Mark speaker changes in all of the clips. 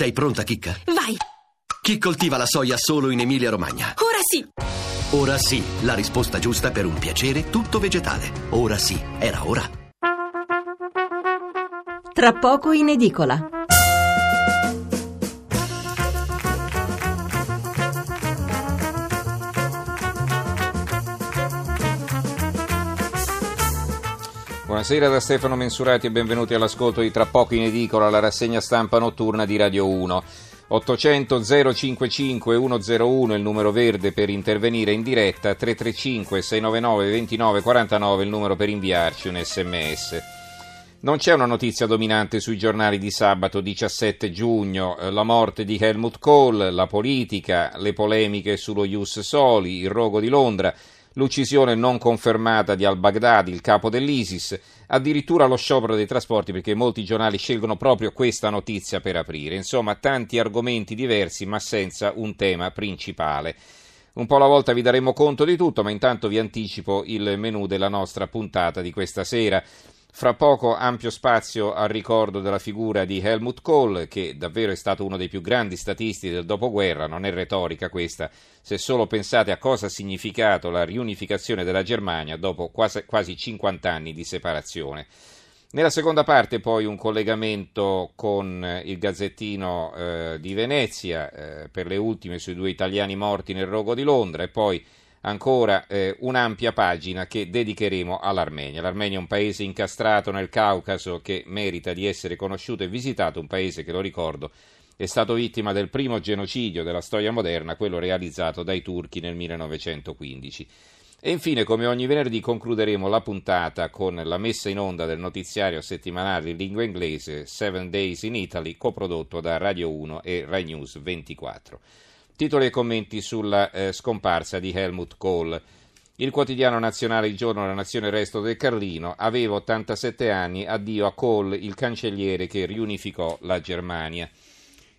Speaker 1: Sei pronta, Chicca?
Speaker 2: Vai!
Speaker 1: Chi coltiva la soia solo in Emilia-Romagna?
Speaker 2: Ora sì!
Speaker 1: Ora sì, la risposta giusta per un piacere tutto vegetale. Ora sì, era ora.
Speaker 3: Tra poco in edicola.
Speaker 4: Buonasera da Stefano Mensurati e benvenuti all'ascolto di Tra poco in edicola, la rassegna stampa notturna di Radio 1. 800 055 101 il numero verde per intervenire in diretta, 335 699 2949 il numero per inviarci un sms. Non c'è una notizia dominante sui giornali di sabato 17 giugno, la morte di Helmut Kohl, la politica, le polemiche sullo Ius Soli, il rogo di Londra, l'uccisione non confermata di al-Baghdadi, il capo dell'ISIS, addirittura lo sciopero dei trasporti perché molti giornali scelgono proprio questa notizia per aprire. Insomma, tanti argomenti diversi ma senza un tema principale. Un po' alla volta vi daremo conto di tutto, ma intanto vi anticipo il menù della nostra puntata di questa sera. Fra poco ampio spazio al ricordo della figura di Helmut Kohl, che davvero è stato uno dei più grandi statisti del dopoguerra, non è retorica questa, se solo pensate a cosa ha significato la riunificazione della Germania dopo quasi, quasi 50 anni di separazione. Nella seconda parte poi un collegamento con il Gazzettino eh, di Venezia eh, per le ultime sui due italiani morti nel rogo di Londra e poi ancora eh, un'ampia pagina che dedicheremo all'Armenia. L'Armenia è un paese incastrato nel Caucaso che merita di essere conosciuto e visitato, un paese che, lo ricordo, è stato vittima del primo genocidio della storia moderna, quello realizzato dai turchi nel 1915. E infine, come ogni venerdì, concluderemo la puntata con la messa in onda del notiziario settimanale in lingua inglese Seven Days in Italy, coprodotto da Radio 1 e Rai News 24. Titoli e commenti sulla eh, scomparsa di Helmut Kohl. Il quotidiano nazionale Il giorno della nazione Resto del Carlino aveva 87 anni, addio a Kohl, il cancelliere che riunificò la Germania.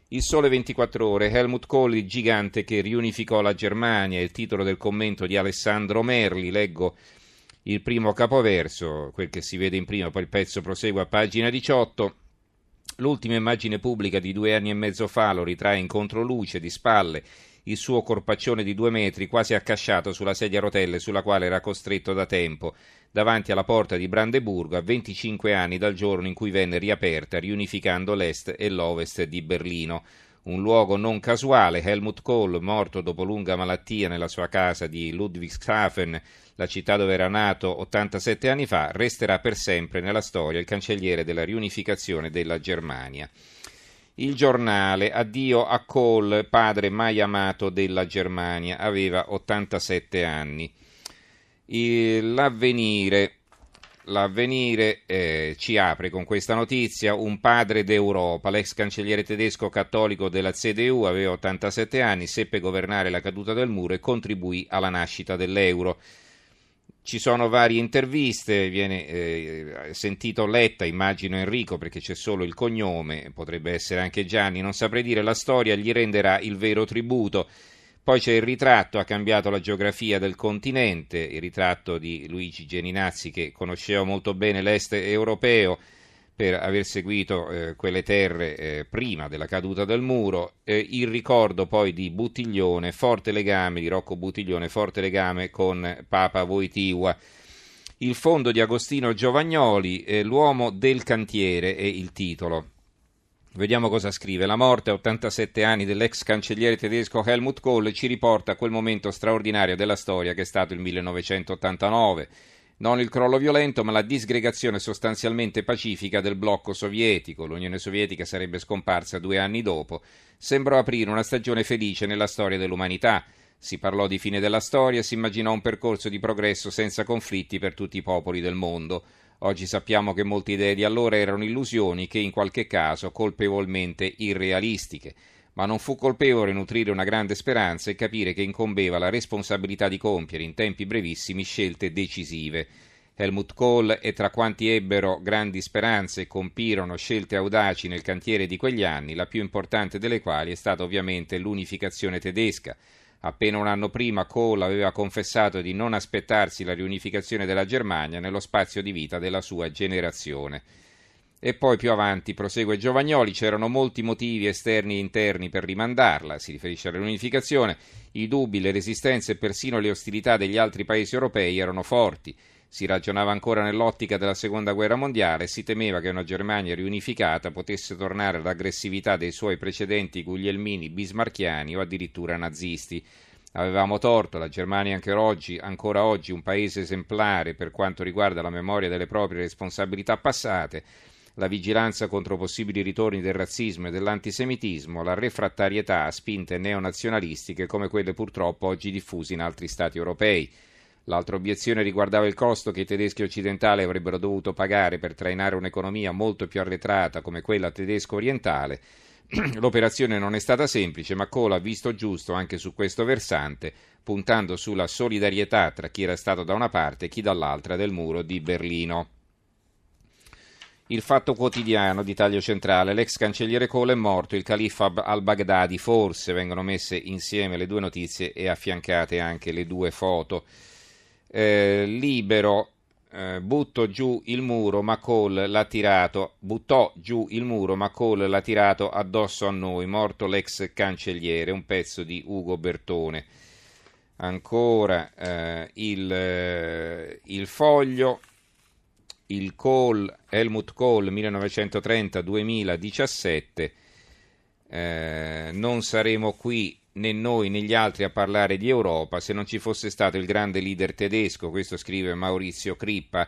Speaker 4: Il sole 24 ore, Helmut Kohl, il gigante che riunificò la Germania, il titolo del commento di Alessandro Merli, leggo il primo capoverso, quel che si vede in prima, poi il pezzo prosegue a pagina 18. L'ultima immagine pubblica di due anni e mezzo fa lo ritrae in controluce, di spalle, il suo corpaccione di due metri quasi accasciato sulla sedia a rotelle sulla quale era costretto da tempo, davanti alla porta di Brandeburgo a 25 anni dal giorno in cui venne riaperta, riunificando l'est e l'ovest di Berlino. Un luogo non casuale, Helmut Kohl, morto dopo lunga malattia nella sua casa di Ludwigshafen, la città dove era nato 87 anni fa, resterà per sempre nella storia il cancelliere della riunificazione della Germania. Il giornale Addio a Kohl, padre mai amato della Germania, aveva 87 anni. L'avvenire L'avvenire eh, ci apre con questa notizia, un padre d'Europa, l'ex cancelliere tedesco cattolico della CDU, aveva 87 anni, seppe governare la caduta del muro e contribuì alla nascita dell'euro. Ci sono varie interviste, viene eh, sentito Letta, immagino Enrico perché c'è solo il cognome, potrebbe essere anche Gianni, non saprei dire, la storia gli renderà il vero tributo. Poi c'è il ritratto, ha cambiato la geografia del continente, il ritratto di Luigi Geninazzi che conosceva molto bene l'est europeo per aver seguito eh, quelle terre eh, prima della caduta del muro, eh, il ricordo poi di Buttiglione, forte legame di Rocco Buttiglione, forte legame con Papa Voitiva. Il fondo di Agostino Giovagnoli, eh, L'uomo del cantiere è il titolo. Vediamo cosa scrive. La morte a 87 anni dell'ex cancelliere tedesco Helmut Kohl ci riporta a quel momento straordinario della storia che è stato il 1989. Non il crollo violento, ma la disgregazione sostanzialmente pacifica del blocco sovietico. L'Unione Sovietica sarebbe scomparsa due anni dopo. Sembrò aprire una stagione felice nella storia dell'umanità. Si parlò di fine della storia, si immaginò un percorso di progresso senza conflitti per tutti i popoli del mondo. Oggi sappiamo che molte idee di allora erano illusioni che in qualche caso colpevolmente irrealistiche, ma non fu colpevole nutrire una grande speranza e capire che incombeva la responsabilità di compiere in tempi brevissimi scelte decisive. Helmut Kohl è tra quanti ebbero grandi speranze e compirono scelte audaci nel cantiere di quegli anni, la più importante delle quali è stata ovviamente l'unificazione tedesca, Appena un anno prima Kohl aveva confessato di non aspettarsi la riunificazione della Germania nello spazio di vita della sua generazione. E poi più avanti prosegue Giovagnoli, c'erano molti motivi esterni e interni per rimandarla, si riferisce alla riunificazione, i dubbi, le resistenze e persino le ostilità degli altri paesi europei erano forti. Si ragionava ancora nell'ottica della seconda guerra mondiale e si temeva che una Germania riunificata potesse tornare all'aggressività dei suoi precedenti guglielmini bismarchiani o addirittura nazisti. Avevamo torto, la Germania anche oggi, ancora oggi un paese esemplare per quanto riguarda la memoria delle proprie responsabilità passate, la vigilanza contro possibili ritorni del razzismo e dell'antisemitismo, la refrattarietà a spinte neonazionalistiche come quelle purtroppo oggi diffuse in altri Stati europei. L'altra obiezione riguardava il costo che i tedeschi occidentali avrebbero dovuto pagare per trainare un'economia molto più arretrata come quella tedesco-orientale. L'operazione non è stata semplice, ma Kohl ha visto giusto anche su questo versante, puntando sulla solidarietà tra chi era stato da una parte e chi dall'altra del muro di Berlino. Il fatto quotidiano di taglio centrale, l'ex cancelliere Kohl è morto, il califo al-Baghdadi, forse vengono messe insieme le due notizie e affiancate anche le due foto. Eh, libero, eh, butto giù il muro, ma Kohl l'ha tirato, buttò giù il muro, ma Kohl l'ha tirato addosso a noi, morto l'ex cancelliere, un pezzo di Ugo Bertone. Ancora eh, il, eh, il foglio, il Kohl, Helmut Kohl 1930-2017, eh, non saremo qui né noi né gli altri a parlare di Europa se non ci fosse stato il grande leader tedesco, questo scrive Maurizio Crippa.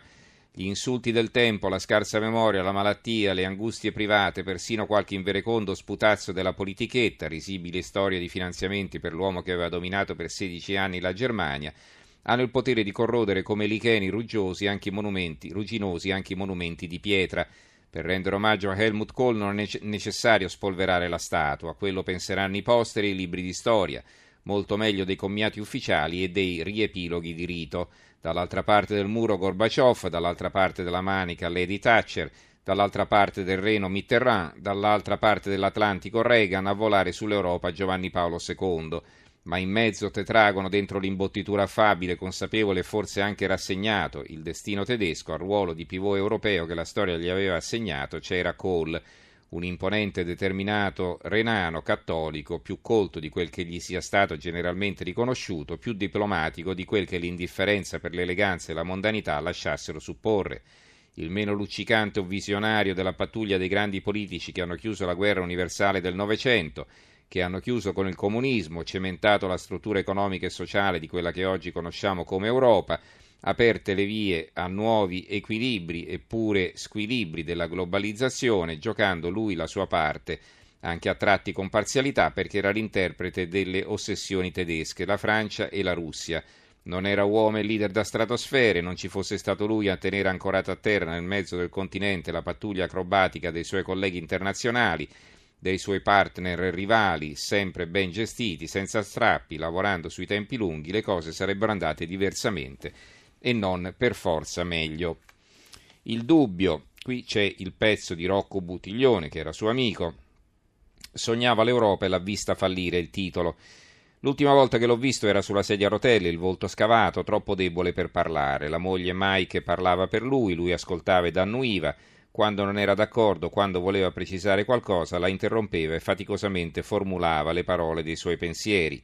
Speaker 4: Gli insulti del tempo, la scarsa memoria, la malattia, le angustie private, persino qualche inverecondo sputazzo della politichetta, risibile storia di finanziamenti per l'uomo che aveva dominato per 16 anni la Germania, hanno il potere di corrodere come licheni ruggiosi anche i monumenti, rugginosi anche i monumenti di pietra. Per rendere omaggio a Helmut Kohl non è necessario spolverare la statua, a quello penseranno i posteri e i libri di storia, molto meglio dei commiati ufficiali e dei riepiloghi di rito. Dall'altra parte del muro Gorbaciov, dall'altra parte della manica Lady Thatcher, dall'altra parte del Reno Mitterrand, dall'altra parte dell'Atlantico Reagan, a volare sull'Europa Giovanni Paolo II ma in mezzo tetragono dentro l'imbottitura affabile, consapevole e forse anche rassegnato il destino tedesco al ruolo di pivot europeo che la storia gli aveva assegnato, c'era Kohl, un imponente determinato renano cattolico, più colto di quel che gli sia stato generalmente riconosciuto, più diplomatico di quel che l'indifferenza per l'eleganza e la mondanità lasciassero supporre. Il meno luccicante o visionario della pattuglia dei grandi politici che hanno chiuso la guerra universale del Novecento, che hanno chiuso con il comunismo, cementato la struttura economica e sociale di quella che oggi conosciamo come Europa, aperte le vie a nuovi equilibri e pure squilibri della globalizzazione, giocando lui la sua parte, anche a tratti con parzialità, perché era l'interprete delle ossessioni tedesche, la Francia e la Russia. Non era uomo e leader da stratosfere, non ci fosse stato lui a tenere ancorata a terra nel mezzo del continente la pattuglia acrobatica dei suoi colleghi internazionali, dei suoi partner rivali, sempre ben gestiti, senza strappi, lavorando sui tempi lunghi, le cose sarebbero andate diversamente e non per forza meglio. Il dubbio, qui c'è il pezzo di Rocco Buttiglione, che era suo amico, sognava l'Europa e l'ha vista fallire il titolo. L'ultima volta che l'ho visto era sulla sedia a rotelle, il volto scavato, troppo debole per parlare. La moglie Mike parlava per lui, lui ascoltava ed annuiva. Quando non era d'accordo, quando voleva precisare qualcosa, la interrompeva e faticosamente formulava le parole dei suoi pensieri.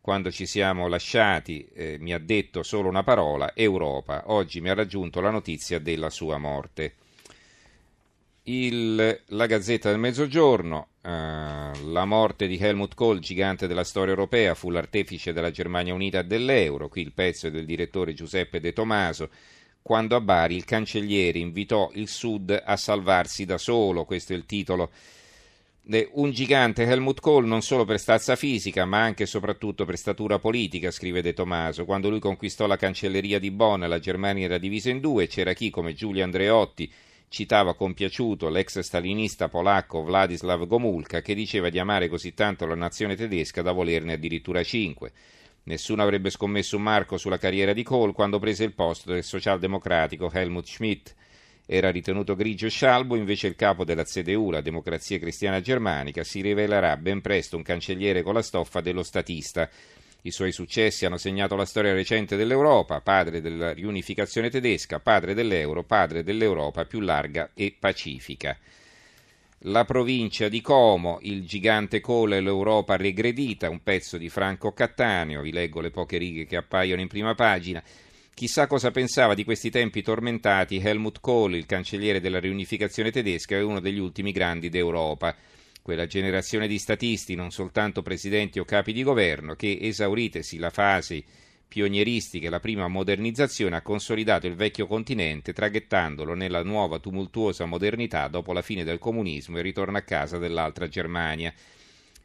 Speaker 4: Quando ci siamo lasciati eh, mi ha detto solo una parola, Europa. Oggi mi ha raggiunto la notizia della sua morte. Il, la Gazzetta del Mezzogiorno, eh, la morte di Helmut Kohl, gigante della storia europea, fu l'artefice della Germania Unita e dell'euro. Qui il pezzo è del direttore Giuseppe De Tomaso quando a Bari il cancelliere invitò il Sud a salvarsi da solo, questo è il titolo. Un gigante Helmut Kohl non solo per stazza fisica, ma anche e soprattutto per statura politica, scrive De Tomaso. Quando lui conquistò la cancelleria di Bonn, la Germania era divisa in due, c'era chi, come Giulio Andreotti, citava compiaciuto l'ex stalinista polacco Władysław Gomulka, che diceva di amare così tanto la nazione tedesca da volerne addirittura cinque. Nessuno avrebbe scommesso un marco sulla carriera di Kohl quando prese il posto del socialdemocratico Helmut Schmidt. Era ritenuto grigio e scialbo, invece il capo della CDU, la Democrazia Cristiana Germanica, si rivelerà ben presto un cancelliere con la stoffa dello statista. I suoi successi hanno segnato la storia recente dell'Europa, padre della riunificazione tedesca, padre dell'euro, padre dell'Europa più larga e pacifica. La provincia di Como, il gigante Cola e l'Europa regredita, un pezzo di Franco Cattaneo, vi leggo le poche righe che appaiono in prima pagina. Chissà cosa pensava di questi tempi tormentati Helmut Kohl, il cancelliere della riunificazione tedesca e uno degli ultimi grandi d'Europa quella generazione di statisti, non soltanto presidenti o capi di governo, che, esauritesi la fase pionieristica e la prima modernizzazione, ha consolidato il vecchio continente, traghettandolo nella nuova tumultuosa modernità dopo la fine del comunismo e il ritorno a casa dell'altra Germania.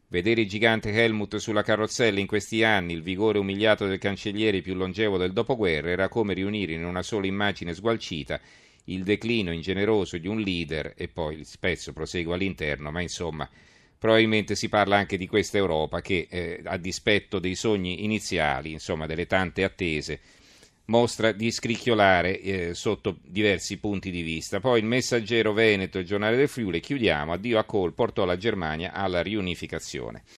Speaker 4: Vedere il gigante Helmut sulla carrozzella in questi anni, il vigore umiliato del cancelliere più longevo del dopoguerra, era come riunire in una sola immagine sgualcita il declino ingeneroso di un leader e poi il spezzo prosegue all'interno, ma insomma probabilmente si parla anche di questa Europa che eh, a dispetto dei sogni iniziali, insomma delle tante attese, mostra di scricchiolare eh, sotto diversi punti di vista. Poi il messaggero Veneto, il giornale del Friuli, chiudiamo, addio a Kohl, portò la Germania alla riunificazione.